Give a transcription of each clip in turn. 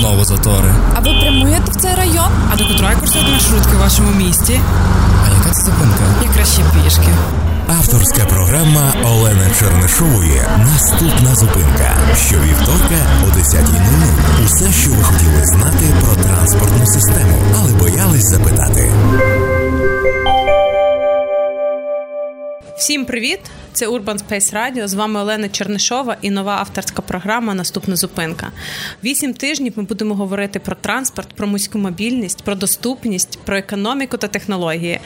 Знову затори. А ви прямуєте в цей район? А до котрої курсують маршрутки в вашому місті? А яка це зупинка? Я краще пішки. Авторська програма Олени Чернишової Наступна зупинка. Щовівторка о 10.00. Усе, що ви хотіли знати про транспортну систему, але боялись запитати. Всім привіт! Це Urban Space Radio, З вами Олена Чернишова і нова авторська програма Наступна зупинка. Вісім тижнів ми будемо говорити про транспорт, про міську мобільність, про доступність, про економіку та технології.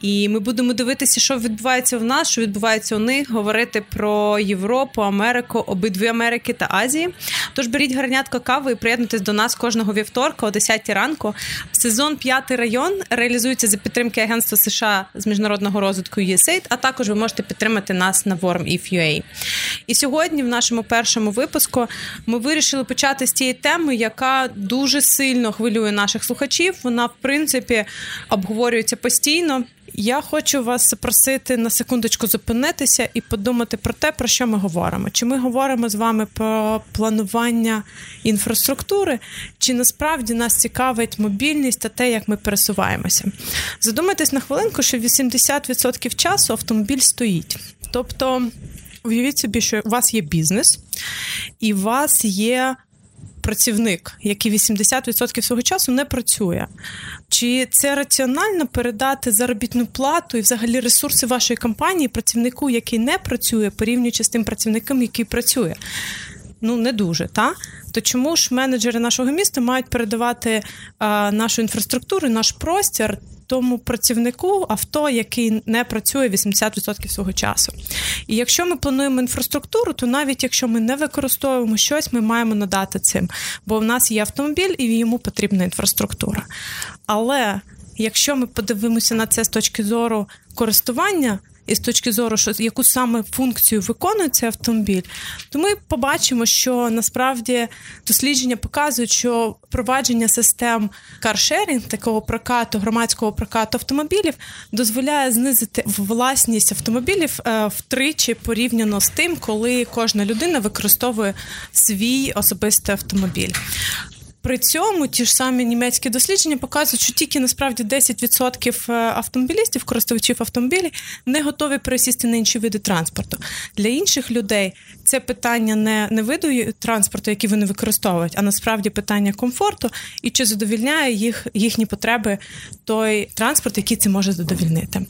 І ми будемо дивитися, що відбувається в нас, що відбувається у них, говорити про Європу, Америку, обидві Америки та Азії. Тож беріть гарнятко кави і приєднуйтесь до нас кожного вівторка о 10 ранку. Сезон п'ятий район реалізується за підтримки Агентства США з міжнародного розвитку USAID, а також ви можете підтримати нас на WormIf.ua. І сьогодні, в нашому першому випуску, ми вирішили почати з тієї теми, яка дуже сильно хвилює наших слухачів. Вона, в принципі, обговорюється постійно. Я хочу вас запросити на секундочку зупинитися і подумати про те, про що ми говоримо. Чи ми говоримо з вами про планування інфраструктури, чи насправді нас цікавить мобільність та те, як ми пересуваємося? Задумайтесь на хвилинку, що 80% часу автомобіль стоїть. Тобто, уявіть собі, що у вас є бізнес, і у вас є працівник, який 80% свого часу не працює. Чи це раціонально передати заробітну плату і взагалі ресурси вашої компанії працівнику, який не працює, порівнюючи з тим працівником, який працює? Ну, не дуже, та? То чому ж менеджери нашого міста мають передавати а, нашу інфраструктуру, наш простір тому працівнику авто, який не працює 80% свого часу. І якщо ми плануємо інфраструктуру, то навіть якщо ми не використовуємо щось, ми маємо надати цим, бо в нас є автомобіль і йому потрібна інфраструктура. Але якщо ми подивимося на це з точки зору користування і з точки зору, що яку саме функцію виконує цей автомобіль, то ми побачимо, що насправді дослідження показують, що впровадження систем каршерінг, такого прокату, громадського прокату автомобілів, дозволяє знизити власність автомобілів е, втричі порівняно з тим, коли кожна людина використовує свій особистий автомобіль. При цьому ті ж самі німецькі дослідження показують, що тільки насправді 10% е, автомобілістів, користувачів автомобілів, не готові пересісти на інші види транспорту. Для інших людей це питання не не виду транспорту, який вони використовують, а насправді питання комфорту і чи задовільняє їх їхні потреби той транспорт, який це може задовільнити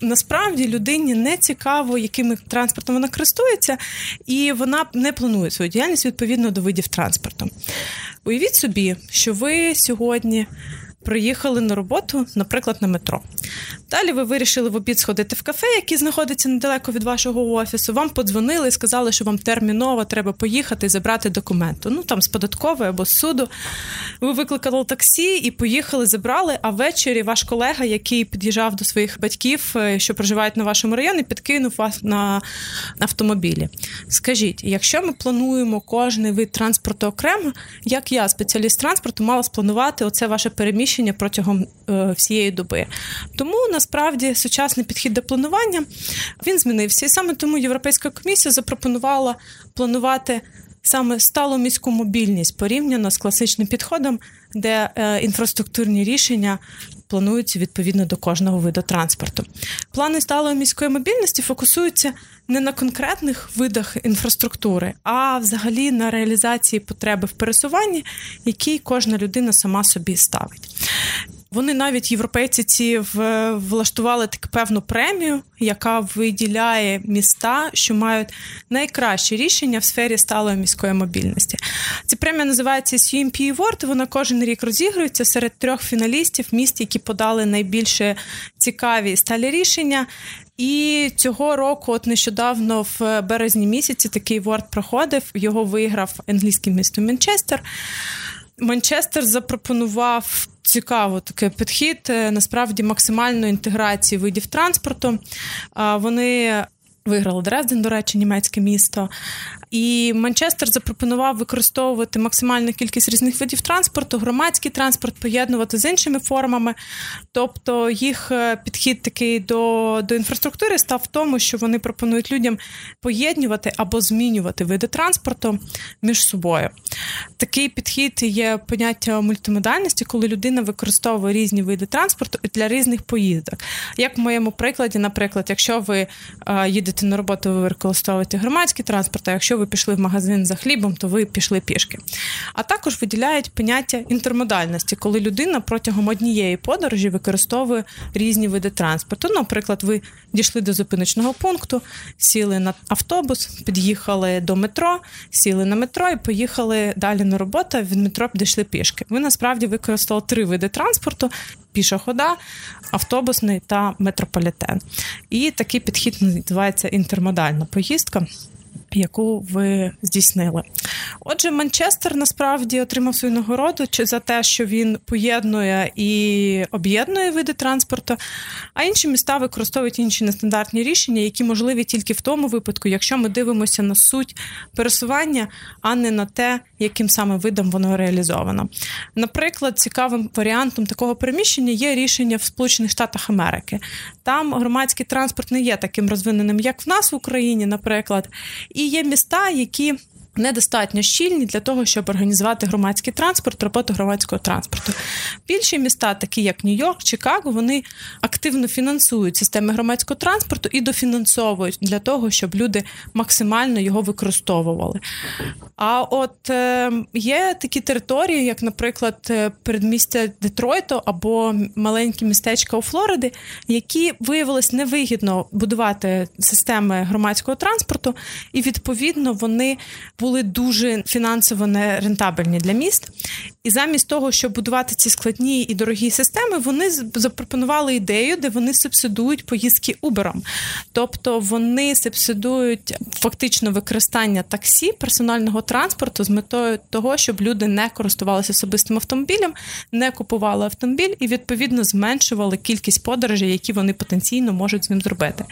насправді людині не цікаво, яким транспортом вона користується, і вона не планує свою діяльність відповідно до видів транспорту. Уявіть собі, що ви сьогодні приїхали на роботу, наприклад, на метро. Далі ви вирішили в обід сходити в кафе, яке знаходиться недалеко від вашого офісу. Вам подзвонили і сказали, що вам терміново треба поїхати і забрати документи. Ну там з податкової або з суду. Ви викликали таксі і поїхали, забрали. А ввечері ваш колега, який під'їжджав до своїх батьків, е, що проживають на вашому районі, підкинув вас на автомобілі. Скажіть, якщо ми плануємо кожний вид транспорту окремо, як я, спеціаліст транспорту, мала спланувати оце ваше переміщення протягом е, всієї доби? Тому насправді сучасний підхід до планування він змінився. І саме тому Європейська комісія запропонувала планувати саме сталу міську мобільність порівняно з класичним підходом, де е, інфраструктурні рішення плануються відповідно до кожного виду транспорту. Плани сталої міської мобільності фокусуються не на конкретних видах інфраструктури, а взагалі на реалізації потреби в пересуванні, які кожна людина сама собі ставить. Вони навіть європейці ці влаштували таку певну премію, яка виділяє міста, що мають найкращі рішення в сфері сталої міської мобільності. Ця премія називається CMP Award, Вона кожен рік розігрується серед трьох фіналістів міст, які подали найбільше цікаві сталі рішення. І цього року, от нещодавно, в березні місяці, такий ворд проходив. Його виграв англійське місто Манчестер. Манчестер запропонував цікаво такий підхід, е, насправді максимальної інтеграції видів транспорту. Вони Виграло Дрезден, до речі, німецьке місто. І Манчестер запропонував використовувати максимальну кількість різних видів транспорту, громадський транспорт поєднувати з іншими формами. Тобто їх е, підхід такий до, до інфраструктури став в тому, що вони пропонують людям поєднувати або змінювати види транспорту між собою. Такий підхід є поняття мультимодальності, коли людина використовує різні види транспорту для різних поїздок. Як в моєму прикладі, наприклад, якщо ви е, їдете на роботу, ви використовуєте громадський транспорт, а якщо ви пішли в магазин за хлібом, то ви пішли пішки. А також виділяють поняття інтермодальності, коли людина протягом однієї подорожі використовує різні види транспорту. Наприклад, ви дійшли до зупиночного пункту, сіли на автобус, під'їхали до метро, сіли на метро і поїхали далі на роботу. Від метро підійшли пішки. Ви насправді використали три види транспорту. Піша хода, автобусний та метрополітен. І такий підхід називається інтермодальна поїздка яку ви здійснили. Отже, Манчестер насправді отримав свою нагороду за те, що він поєднує і об'єднує види транспорту, а інші міста використовують інші нестандартні рішення, які можливі тільки в тому випадку, якщо ми дивимося на суть пересування, а не на те, яким саме видом воно реалізовано. Наприклад, цікавим варіантом такого переміщення є рішення в Сполучених Штатах Америки. Там громадський транспорт не є таким розвиненим, як в нас в Україні, наприклад. І є міста, які недостатньо щільні для того, щоб організувати громадський транспорт, роботу громадського транспорту. Більші міста, такі як Нью-Йорк, Чикаго, вони активно фінансують системи громадського транспорту і дофінансовують для того, щоб люди максимально його використовували. А от е, є такі території, як, наприклад, е, передмістя Детройту або маленькі містечка у Флориди, які виявилось невигідно будувати системи громадського транспорту, і відповідно вони були були дуже фінансово нерентабельні для міст. І замість того, щоб будувати ці складні і дорогі системи, вони запропонували ідею, де вони субсидують поїздки Uber. Тобто вони субсидують фактично використання таксі персонального транспорту з метою того, щоб люди не користувалися особистим автомобілем, не купували автомобіль і відповідно зменшували кількість подорожей, які вони потенційно можуть з ним зробити.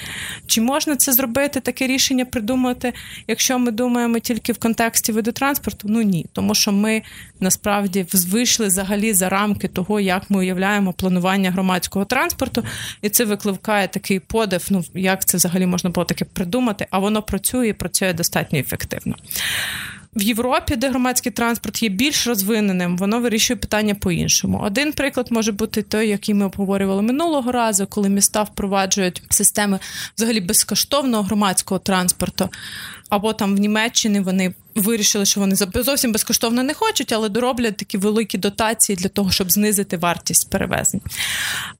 Чи можна це зробити, таке рішення придумати, якщо ми думаємо тільки в контексті виду транспорту? Ну ні, тому що ми насправді вийшли взагалі за рамки того, як ми уявляємо планування громадського транспорту, і це викликає такий подив. Ну як це взагалі можна було таке придумати? А воно працює і працює достатньо ефективно. В Європі, де громадський транспорт є більш розвиненим, воно вирішує питання по-іншому. Один приклад може бути той, який ми обговорювали минулого разу, коли міста впроваджують системи взагалі безкоштовного громадського транспорту або там в Німеччині вони вирішили, що вони зовсім безкоштовно не хочуть, але дороблять такі великі дотації для того, щоб знизити вартість перевезень.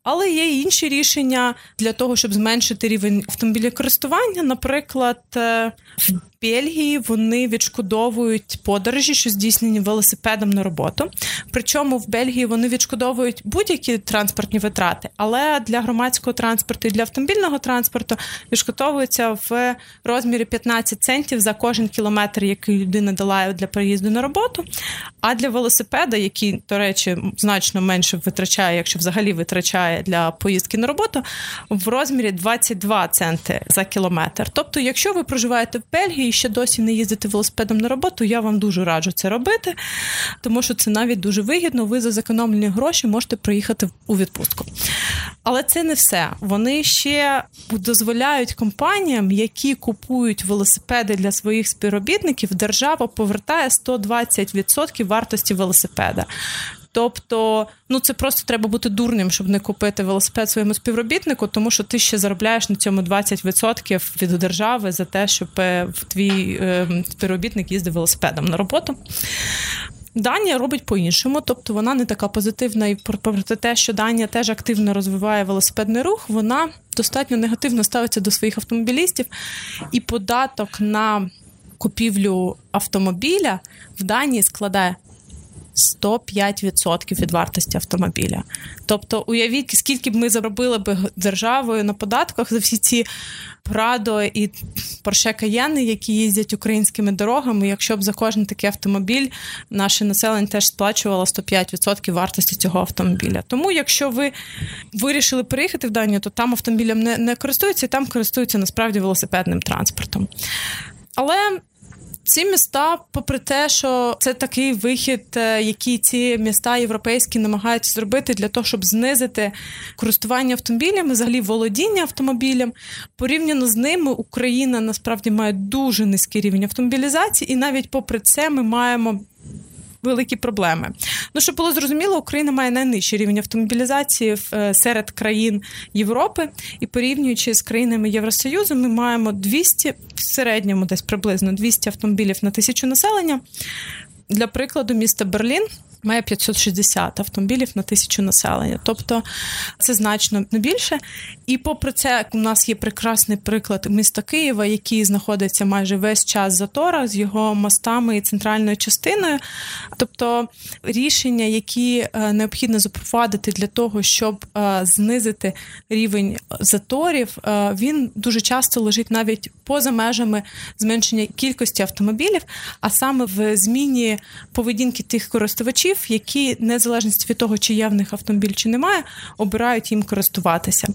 Але є інші рішення для того, щоб зменшити рівень автомобілікористування. Наприклад, е, в Бельгії вони відшкодовують подорожі, що здійснені велосипедом на роботу. Причому в Бельгії вони відшкодовують будь-які транспортні витрати, але для громадського транспорту і для автомобільного транспорту відшкодовуються в розмірі 15 центів за кожен кілометр, який людина долає для переїзду на роботу. А для велосипеда, який, до речі, значно менше витрачає, якщо взагалі витрачає для поїздки на роботу, в розмірі 22 центи за кілометр. Тобто, якщо ви проживаєте в Бельгії і ще досі не їздите велосипедом на роботу, я вам дуже раджу це робити, тому що це навіть дуже вигідно. Ви за зекономлені гроші можете приїхати у відпустку. Але це не все. Вони ще дозволяють компаніям, які купують велосипеди для своїх співробітників, держава повертає 120% вартості велосипеда. Тобто, ну це просто треба бути дурним, щоб не купити велосипед своєму співробітнику, тому що ти ще заробляєш на цьому 20% від держави за те, щоб е, твій е, співробітник їздив велосипедом на роботу. Данія робить по-іншому, тобто вона не така позитивна, і проти те, що Данія теж активно розвиває велосипедний рух, вона достатньо негативно ставиться до своїх автомобілістів, і податок на купівлю автомобіля в Данії складає 105% від вартості автомобіля. Тобто, уявіть, скільки б ми заробили б державою на податках за всі ці Прадо і Porsche Cayenne, які їздять українськими дорогами. Якщо б за кожен такий автомобіль наше населення теж сплачувало 105% вартості цього автомобіля. Тому, якщо ви вирішили переїхати в Данію, то там автомобілем не, не користуються, і там користуються насправді велосипедним транспортом. Але ці міста, попри те, що це такий вихід, е, який ці міста європейські намагаються зробити для того, щоб знизити користування автомобілями, взагалі володіння автомобілем, порівняно з ними, Україна насправді має дуже низький рівень автомобілізації, і навіть попри це ми маємо великі проблеми. Ну, щоб було зрозуміло, Україна має найнижчий рівень автомобілізації е, серед країн Європи, і порівнюючи з країнами Євросоюзу, ми маємо 200, в середньому десь приблизно 200 автомобілів на тисячу населення. Для прикладу, місто Берлін має 560 автомобілів на тисячу населення. Тобто це значно більше. І попри це, у нас є прекрасний приклад міста Києва, який знаходиться майже весь час затора з його мостами і центральною частиною. Тобто рішення, які е, необхідно запровадити для того, щоб е, знизити рівень заторів, е, він дуже часто лежить навіть поза межами зменшення кількості автомобілів, а саме в зміні поведінки тих користувачів, які незалежності від того, чи є в них автомобіль чи немає, обирають їм користуватися.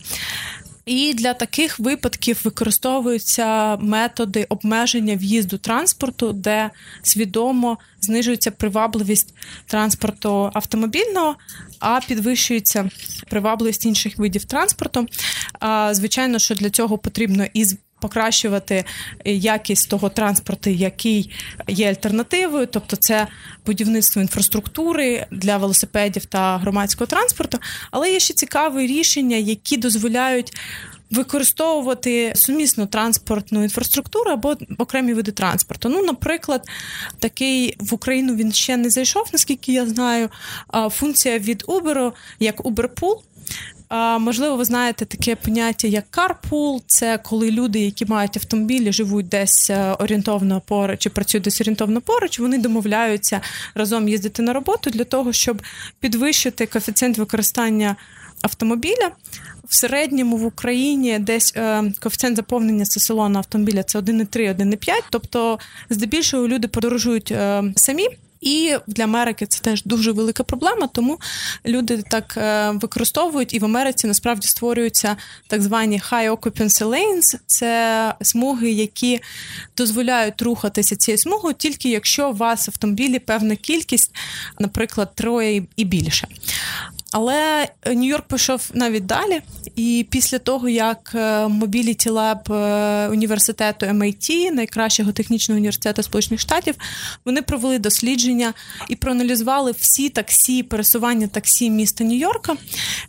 І для таких випадків використовуються методи обмеження в'їзду транспорту, де свідомо знижується привабливість транспорту автомобільного, а підвищується привабливість інших видів транспорту. Звичайно, що для цього потрібно із покращувати якість того транспорту, який є альтернативою, тобто це будівництво інфраструктури для велосипедів та громадського транспорту. Але є ще цікаві рішення, які дозволяють. Використовувати сумісну транспортну інфраструктуру або окремі види транспорту. Ну, наприклад, такий в Україну він ще не зайшов, наскільки я знаю. Функція від Uber, як Uberpool, Можливо, ви знаєте таке поняття, як carpool. Це коли люди, які мають автомобілі, живуть десь е, орієнтовно поруч чи працюють десь орієнтовно поруч, вони домовляються разом їздити на роботу для того, щоб підвищити коефіцієнт використання автомобіля. В середньому в Україні десь е, коефіцієнт заповнення салону автомобіля це 1,3, 1,5. Тобто, здебільшого люди подорожують е, самі. І для Америки це теж дуже велика проблема, тому люди так е, використовують і в Америці насправді створюються так звані high occupancy lanes. Це смуги, які дозволяють рухатися цією смугою, тільки якщо у вас в автомобілі певна кількість, наприклад, троє і більше. Але Нью-Йорк пішов навіть далі, і після того, як е, Mobility Lab е, університету MIT, найкращого технічного університету Сполучених Штатів, вони провели дослідження і проаналізували всі таксі, пересування таксі міста Нью-Йорка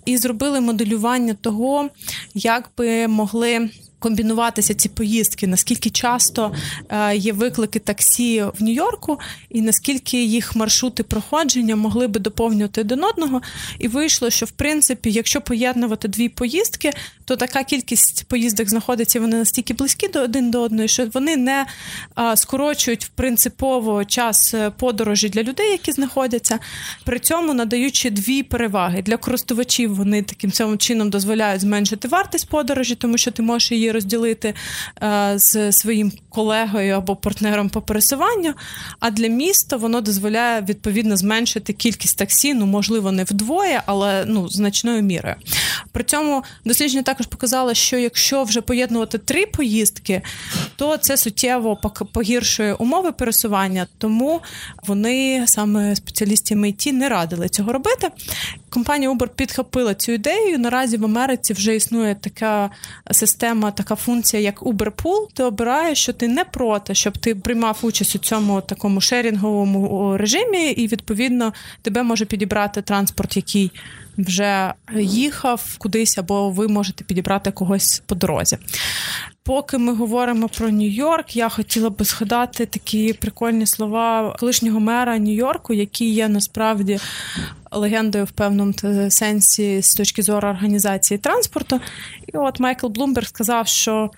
і зробили моделювання того, як би могли комбінуватися ці поїздки, наскільки часто е, є виклики таксі в Нью-Йорку, і наскільки їх маршрути проходження могли би доповнювати один одного. І вийшло, що в принципі, якщо поєднувати дві поїздки, то така кількість поїздок знаходиться, вони настільки близькі до один до одної, що вони не скорочують принципово час е, подорожі для людей, які знаходяться, при цьому надаючи дві переваги для користувачів. Вони таким самим чином дозволяють зменшити вартість подорожі, тому що ти можеш її розділити е, з своїм колегою або партнером по пересуванню. А для міста воно дозволяє відповідно зменшити кількість таксі, ну можливо, не вдвоє, але ну значною мірою. При цьому дослідження також показало, що якщо вже поєднувати три поїздки, то це суттєво погіршує умови пересування, тому вони саме спеціалісти MIT не радили цього робити. Компанія Uber підхопила цю ідею. Наразі в Америці вже існує така система, така функція, як Uber Pool. Ти обираєш, що ти не проти, щоб ти приймав участь у цьому такому шерінговому режимі, і відповідно тебе може підібрати транспорт, який вже їхав кудись, або ви можете підібрати когось по дорозі. Поки ми говоримо про Нью-Йорк, я хотіла би згадати такі прикольні слова колишнього мера Нью-Йорку, який є насправді легендою в певному сенсі з точки зору організації транспорту. І от Майкл Блумберг сказав, що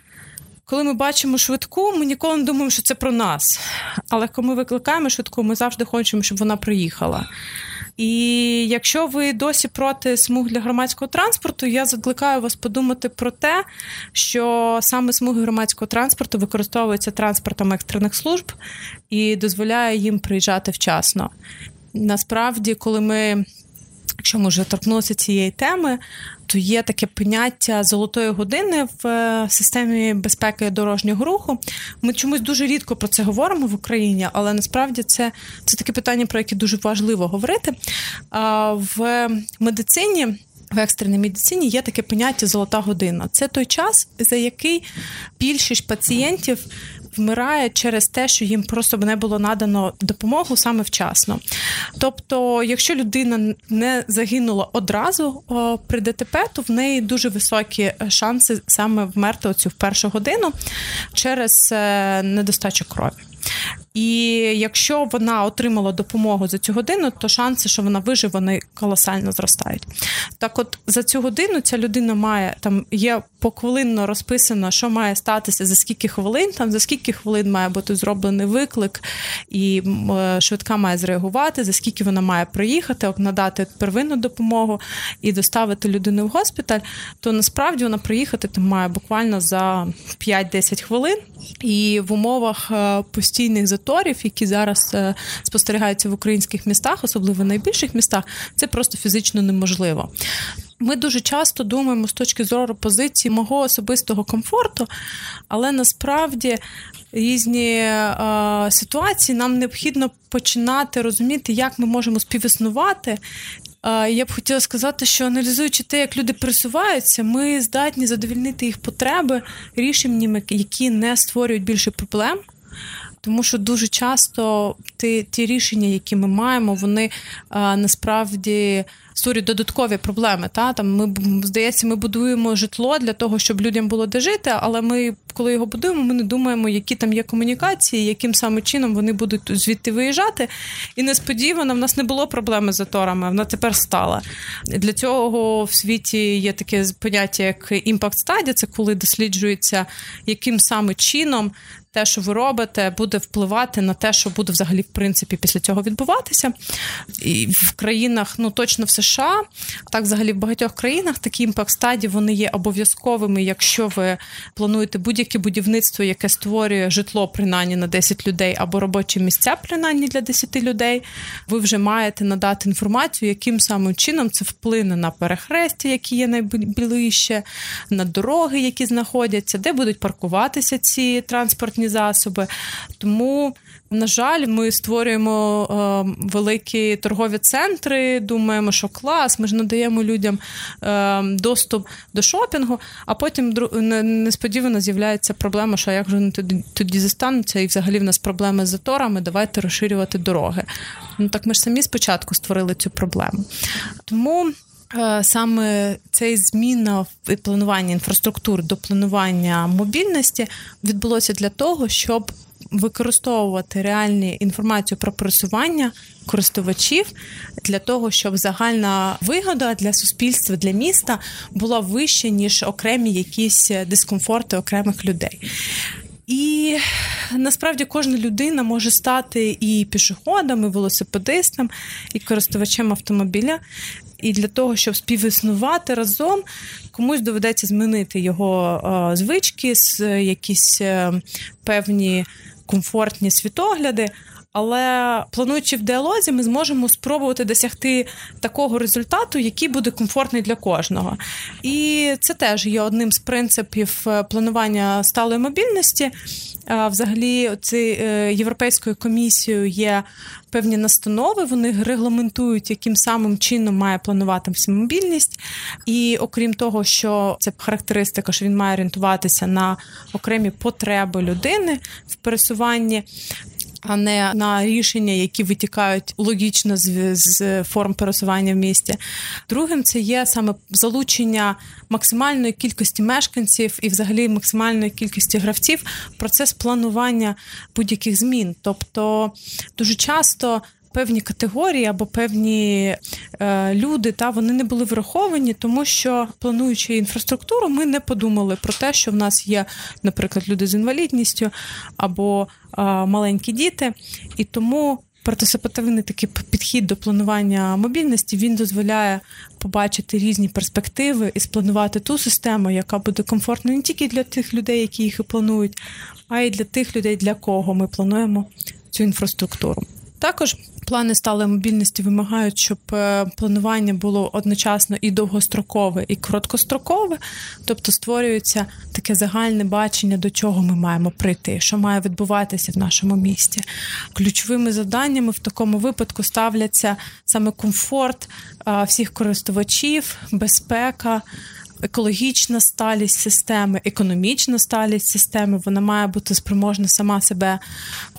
коли ми бачимо швидку, ми ніколи не думаємо, що це про нас. Але коли ми викликаємо швидку, ми завжди хочемо, щоб вона приїхала. І якщо ви досі проти смуг для громадського транспорту, я закликаю вас подумати про те, що саме смуги громадського транспорту використовуються транспортом екстрених служб і дозволяє їм приїжджати вчасно. Насправді, коли ми. Якщо ми вже торкнулися цієї теми, то є таке поняття золотої години в е, системі безпеки дорожнього руху. Ми чомусь дуже рідко про це говоримо в Україні, але насправді це це таке питання, про яке дуже важливо говорити. В медицині. В екстреній медицині є таке поняття золота година. Це той час, за який більшість пацієнтів вмирає через те, що їм просто не було надано допомогу саме вчасно. Тобто, якщо людина не загинула одразу при ДТП, то в неї дуже високі шанси саме вмерти оцю в першу годину через е, недостачу крові. І якщо вона отримала допомогу за цю годину, то шанси, що вона виживе, вони колосально зростають. Так, от за цю годину ця людина має там є поквилинно розписано, що має статися за скільки хвилин, там за скільки хвилин має бути зроблений виклик, і е, швидка має зреагувати, за скільки вона має приїхати, надати первинну допомогу і доставити людину в госпіталь, то насправді вона приїхати там має буквально за 5-10 хвилин. І в умовах е, постійних заторів, які зараз е, спостерігаються в українських містах, особливо в найбільших містах, це просто фізично неможливо. Ми дуже часто думаємо з точки зору позиції мого особистого комфорту, але насправді різні е, ситуації нам необхідно починати розуміти, як ми можемо співіснувати. Е, я б хотіла сказати, що аналізуючи те, як люди пересуваються, ми здатні задовільнити їх потреби рішеннями, які не створюють більше проблем. Тому що дуже часто ті ті рішення, які ми маємо, вони а, насправді створюють додаткові проблеми. Та там ми здається, ми будуємо житло для того, щоб людям було де жити, але ми, коли його будуємо, ми не думаємо, які там є комунікації, яким саме чином вони будуть звідти виїжджати. І несподівано в нас не було проблеми з заторами, вона тепер стала. Для цього в світі є таке поняття, як імпакт стадія, це коли досліджується, яким саме чином те, що ви робите, буде впливати на те, що буде взагалі в принципі після цього відбуватися. І в країнах, ну точно в США, так взагалі в багатьох країнах такі імпакт стадії вони є обов'язковими, якщо ви плануєте будь-яке будівництво, яке створює житло принаймні на 10 людей, або робочі місця принаймні для 10 людей. Ви вже маєте надати інформацію, яким самим чином це вплине на перехрестя, які є найближче, на дороги, які знаходяться, де будуть паркуватися ці транспортні транспортні засоби. Тому, на жаль, ми створюємо е, великі торгові центри. Думаємо, що клас, ми ж надаємо людям е, доступ до шопінгу, а потім несподівано з'являється проблема, що як же вони тоді, тоді застануться, і взагалі в нас проблеми з заторами. Давайте розширювати дороги. Ну так ми ж самі спочатку створили цю проблему. Тому. Е, саме цей зміна в плануванні інфраструктури до планування мобільності відбулося для того, щоб використовувати реальні інформацію про пересування користувачів для того, щоб загальна вигода для суспільства, для міста була вища ніж окремі якісь дискомфорти окремих людей. І насправді кожна людина може стати і пішоходом, і велосипедистом, і користувачем автомобіля. І для того, щоб співіснувати разом, комусь доведеться змінити його е, звички, якісь е, певні комфортні світогляди. Але плануючи в діалозі, ми зможемо спробувати досягти такого результату, який буде комфортний для кожного. І це теж є одним з принципів е, планування сталої мобільності. Взагалі, ці е, європейською комісією є певні настанови. Вони регламентують, яким самим чином має плануватися мобільність. І окрім того, що це характеристика, що він має орієнтуватися на окремі потреби людини в пересуванні а не на рішення, які витікають логічно з, з форм пересування в місті. Другим це є саме залучення максимальної кількості мешканців і, взагалі, максимальної кількості гравців в процес планування будь-яких змін. Тобто дуже часто певні категорії або певні е, люди, та вони не були враховані, тому що плануючи інфраструктуру, ми не подумали про те, що в нас є, наприклад, люди з інвалідністю або е, маленькі діти, і тому. Партисипативний такий підхід до планування мобільності він дозволяє побачити різні перспективи і спланувати ту систему, яка буде комфортною не тільки для тих людей, які їх і планують, а й для тих людей, для кого ми плануємо цю інфраструктуру. Також плани сталої мобільності вимагають, щоб е, планування було одночасно і довгострокове, і короткострокове, тобто створюється таке загальне бачення, до чого ми маємо прийти, що має відбуватися в нашому місті. Ключовими завданнями в такому випадку ставляться саме комфорт всіх користувачів, безпека екологічна сталість системи, економічна сталість системи, вона має бути спроможна сама себе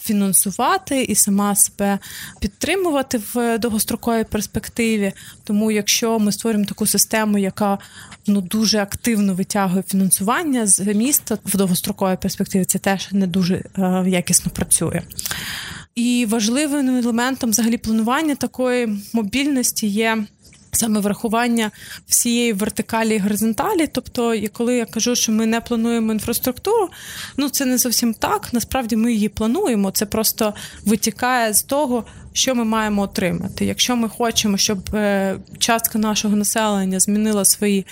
фінансувати і сама себе підтримувати в довгостроковій перспективі. Тому, якщо ми створюємо таку систему, яка ну дуже активно витягує фінансування з міста в довгостроковій перспективі, це теж не дуже е, якісно працює. І важливим елементом взагалі планування такої мобільності є саме врахування всієї вертикалі і горизонталі. Тобто, коли я кажу, що ми не плануємо інфраструктуру, ну це не зовсім так. Насправді ми її плануємо. Це просто витікає з того. Що ми маємо отримати? Якщо ми хочемо, щоб е, частка нашого населення змінила свої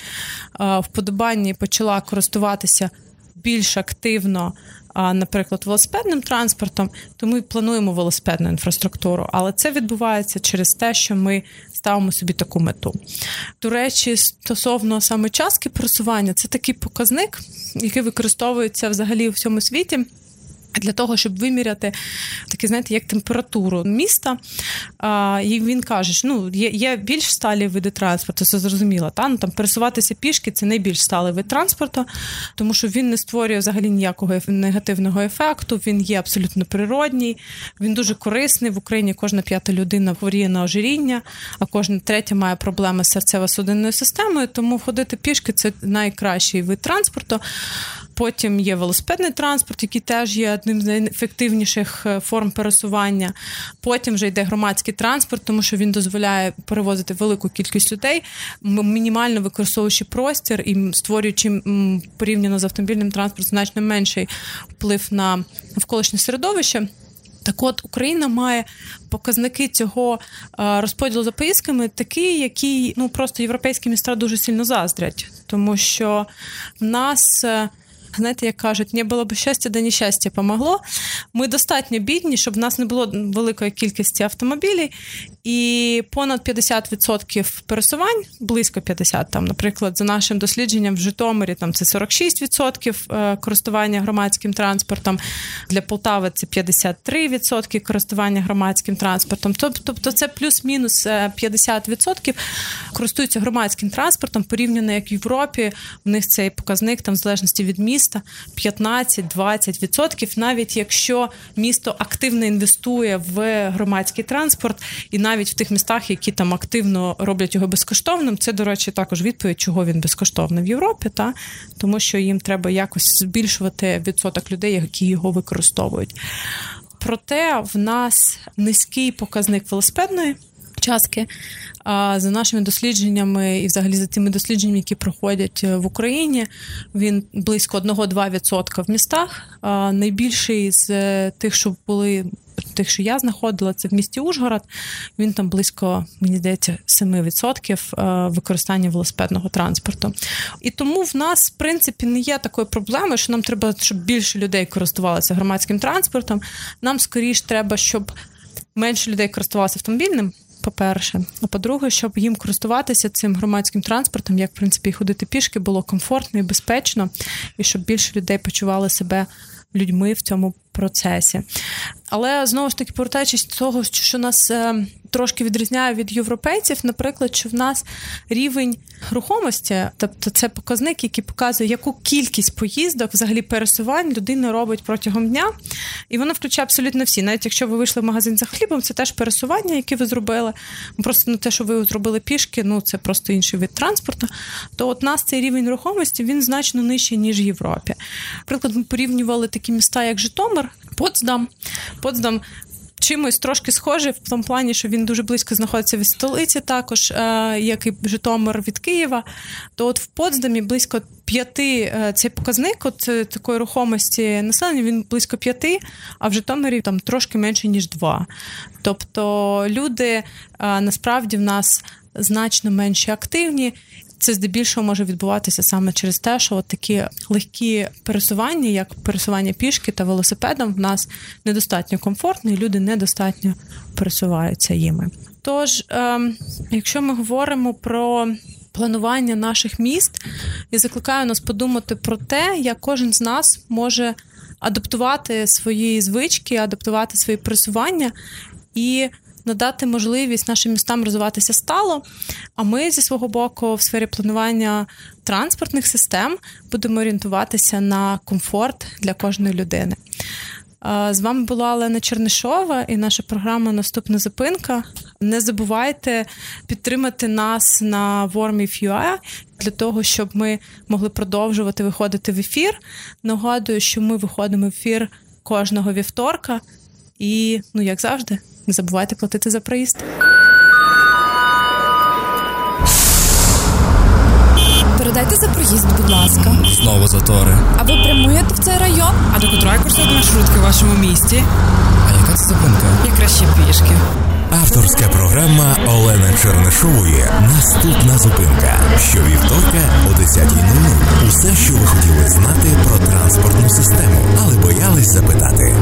е, вподобання і почала користуватися більш активно наприклад, велосипедним транспортом, то ми плануємо велосипедну інфраструктуру, але це відбувається через те, що ми ставимо собі таку мету. До речі, стосовно саме частки просування, це такий показник, який використовується взагалі у всьому світі для того, щоб виміряти таке, знаєте, як температуру міста. І він каже, що ну, є є більш сталі види транспорту, це зрозуміло. Та? Ну, там Пересуватися пішки це найбільш сталий вид транспорту, тому що він не створює взагалі ніякого негативного ефекту, він є абсолютно природній, він дуже корисний. В Україні кожна п'ята людина хворіє на ожиріння, а кожна третя має проблеми з серцево-судинною системою, тому ходити пішки це найкращий вид транспорту. Потім є велосипедний транспорт, який теж є одним з найефективніших е, форм пересування. Потім вже йде громадський транспорт, тому що він дозволяє перевозити велику кількість людей, мінімально використовуючи простір і створюючи порівняно з автомобільним транспортом значно менший вплив на навколишнє середовище. Так от Україна має показники цього е, розподілу за поїздками такі, які ну просто європейські міста дуже сильно заздрять, тому що в нас е, знаєте, як кажуть, не було б щастя, де нещастя помогло. Ми достатньо бідні, щоб в нас не було великої кількості автомобілів, і понад 50% пересувань, близько 50%, там, наприклад, за нашим дослідженням в Житомирі там це 46% е, користування громадським транспортом. Для Полтави це 53% користування громадським транспортом. Тобто це плюс-мінус 50% е, користуються громадським транспортом порівняно як в Європі. В них цей показник там в залежності від міста міста 15-20%, навіть якщо місто активно інвестує в громадський транспорт, і навіть в тих містах, які там активно роблять його безкоштовним, це, до речі, також відповідь, чого він безкоштовний в Європі, та тому що їм треба якось збільшувати відсоток людей, які його використовують. Проте в нас низький показник велосипедної частки. За нашими дослідженнями, і взагалі за тими дослідженнями, які проходять е, в Україні, він близько 1-2% в містах. Найбільший з е, тих, що були. Тих, що я знаходила, це в місті Ужгород. Він там близько, мені здається, 7% е, використання велосипедного транспорту. І тому в нас, в принципі, не є такої проблеми, що нам треба, щоб більше людей користувалися громадським транспортом. Нам скоріш треба, щоб менше людей користувалися автомобільним по-перше. А по-друге, щоб їм користуватися цим громадським транспортом, як в принципі ходити пішки, було комфортно і безпечно, і щоб більше людей почували себе людьми в цьому процесі. Але знову ж таки, повертаючись до того, що нас е, трошки відрізняє від європейців, наприклад, що в нас рівень рухомості, тобто це показник, який показує, яку кількість поїздок, взагалі пересувань людина робить протягом дня, і воно включає абсолютно всі. Навіть якщо ви вийшли в магазин за хлібом, це теж пересування, яке ви зробили. Просто не те, що ви зробили пішки, ну це просто інший вид транспорту. То от нас цей рівень рухомості він значно нижчий, ніж в Європі. Наприклад, ми порівнювали такі міста, як Житомир, Потсдам. Потсдам чимось трошки схожий в тому плані, що він дуже близько знаходиться від столиці, також е, як і Житомир від Києва. То от в Потсдамі близько п'яти е, цей показник от е, такої рухомості населення він близько п'яти, а в Житомирі там трошки менше ніж два. Тобто люди насправді в нас значно менше активні. Це здебільшого може відбуватися саме через те, що от такі легкі пересування, як пересування пішки та велосипедом, в нас недостатньо комфортно, і люди недостатньо пересуваються їми. Тож, ем, якщо ми говоримо про планування наших міст, я закликаю нас подумати про те, як кожен з нас може адаптувати свої звички, адаптувати свої пересування і надати можливість нашим містам розвиватися стало. А ми зі свого боку в сфері планування транспортних систем будемо орієнтуватися на комфорт для кожної людини. З вами була Олена Чернишова і наша програма Наступна зупинка. Не забувайте підтримати нас на WarmIF.ua для того, щоб ми могли продовжувати виходити в ефір. Нагадую, що ми виходимо в ефір кожного вівторка, і, ну як завжди, не забувайте платити за проїзд. Передайте за проїзд, будь ласка. Знову затори. А ви прямуєте в цей район? А до котрої курсують маршрутки в вашому місті? А яка це зупинка? І краще пішки. Авторська програма Олени Чернишової Наступна зупинка. Щовівторка о 10.00. Усе, що ви хотіли знати про транспортну систему, але боялись запитати.